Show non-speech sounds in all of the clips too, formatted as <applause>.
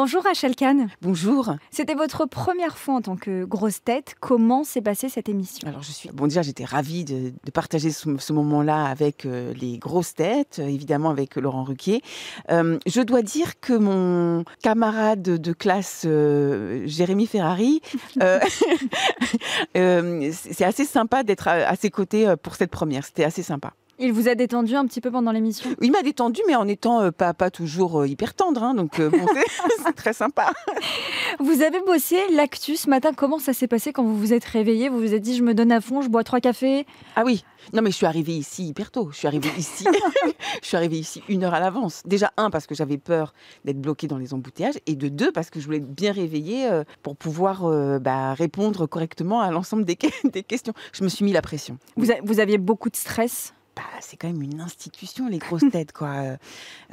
Bonjour Rachel Kahn. Bonjour. C'était votre première fois en tant que grosse tête. Comment s'est passée cette émission? Alors je suis bon déjà j'étais ravie de, de partager ce, ce moment-là avec euh, les grosses têtes, euh, évidemment avec Laurent Ruquier. Euh, je dois dire que mon camarade de classe euh, Jérémy Ferrari, <laughs> c'est assez sympa d'être à, à ses côtés pour cette première. C'était assez sympa. Il vous a détendu un petit peu pendant l'émission Il m'a détendu, mais en étant euh, pas, pas toujours euh, hyper tendre. hein, donc euh, bon, c'est- <laughs> <laughs> très sympa. Vous avez bossé l'actu ce matin. Comment ça s'est passé quand vous vous êtes réveillé? Vous vous êtes dit je me donne à fond, je bois trois cafés? Ah oui, non mais je suis arrivée ici hyper tôt. Je suis arrivée ici, <laughs> je suis arrivée ici une heure à l'avance. Déjà un parce que j'avais peur d'être bloquée dans les embouteillages et de deux parce que je voulais être bien réveillée pour pouvoir bah, répondre correctement à l'ensemble des, que- des questions. Je me suis mis la pression. Vous aviez beaucoup de stress? Bah, c'est quand même une institution les grosses <laughs> têtes quoi. Euh,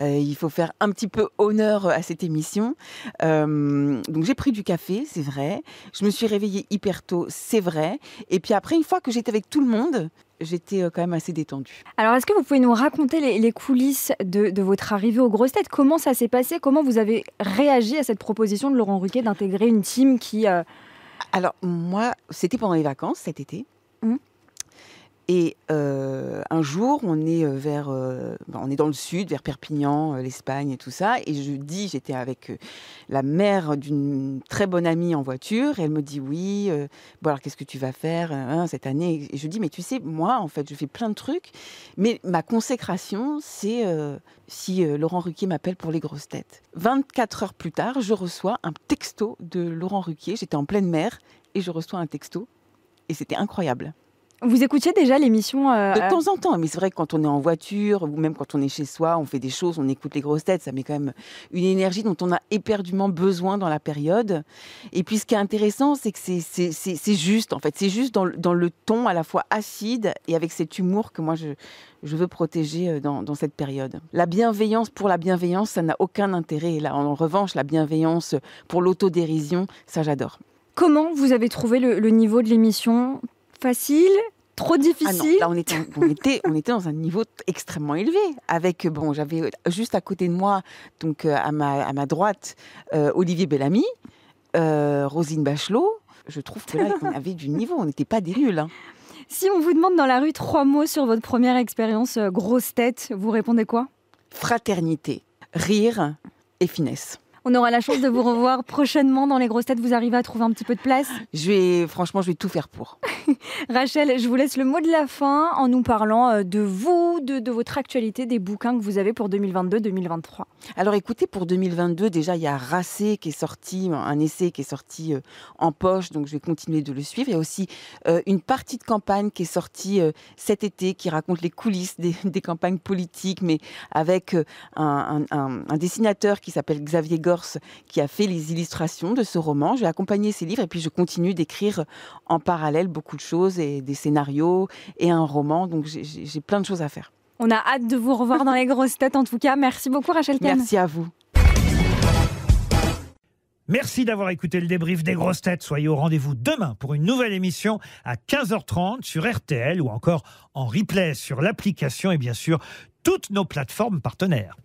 euh, il faut faire un petit peu honneur à cette émission. Euh, donc j'ai pris du café, c'est vrai. Je me suis réveillée hyper tôt, c'est vrai. Et puis après une fois que j'étais avec tout le monde, j'étais euh, quand même assez détendue. Alors est-ce que vous pouvez nous raconter les, les coulisses de, de votre arrivée aux grosses têtes? Comment ça s'est passé? Comment vous avez réagi à cette proposition de Laurent Ruquier d'intégrer une team qui... euh, Alors, moi, c'était pendant les vacances cet été. Mhm. Et euh, un jour, on est euh, vers, euh, ben, on est dans le sud, vers Perpignan, l'Espagne et tout ça. Et je dis, j'étais avec la mère d'une très bonne amie en voiture. Et elle me dit, oui, bon alors qu'est-ce que tu vas faire euh, hein, cette année? Et je dis, mais tu sais, moi, en fait, je fais plein de trucs. Mais ma consécration, c'est si Laurent Ruquier m'appelle pour les grosses têtes. 24 heures plus tard, je reçois un texto de Laurent Ruquier. J'étais en pleine mer et je reçois un texto. Et c'était incroyable. Vous écoutiez déjà l'émission euh, De euh, temps en temps, mais c'est vrai que quand on est en voiture ou même quand on est chez soi, on fait des choses, on écoute les grosses têtes, ça met quand même une énergie dont on a éperdument besoin dans la période. Et puis ce qui est intéressant, c'est que c'est- juste, en fait, c'est juste dans, le- dans le ton à la fois acide et avec cet humour que moi je, je veux protéger euh, dans, dans cette période. La bienveillance pour la bienveillance, ça n'a aucun intérêt. Là, en revanche, la bienveillance pour l'autodérision, ça j'adore. Comment vous avez trouvé le, le niveau de l'émission? Facile Trop Ah non, difficile là on était, on était, on était dans un niveau extrêmement élevé. Avec bon, j'avais juste à côté de moi, donc euh, à ma, à ma droite, euh, Olivier Bellamy, euh, Rosine Bachelot. Je trouve que là, on avait du niveau. On n'était pas des nuls. hein. Si on vous demande dans la rue trois mots sur votre première expérience grosse tête, vous répondez quoi? Fraternité, rire et finesse. On aura la chance de vous revoir prochainement dans les grosses têtes. Vous arrivez à trouver un petit peu de place Je vais, franchement, je vais tout faire pour. <laughs> Rachel, je vous laisse le mot de la fin en nous parlant euh, de vous, de, de votre actualité, des bouquins que vous avez pour 2022-2023. Alors écoutez, pour 2022, déjà, il y a Racé qui est sorti, un essai qui est sorti euh, en poche, donc je vais continuer de le suivre. Il y a aussi euh, une partie de campagne qui est sortie euh, cet été, qui raconte les coulisses des, <laughs> des campagnes politiques, mais avec un, un- un- un dessinateur qui s'appelle Xavier Qui a fait les illustrations de ce roman. Je vais accompagner ces livres et puis je continue d'écrire en parallèle beaucoup de choses, et des scénarios et un roman, donc j'ai plein de choses à faire. On a hâte de vous revoir dans les grosses têtes en tout cas. Merci beaucoup Rachel Kahn. Merci à vous. Merci d'avoir écouté le débrief des grosses têtes. Soyez au rendez-vous demain pour une nouvelle émission à 15h30 sur RTL ou encore en replay sur l'application et bien sûr toutes nos plateformes partenaires.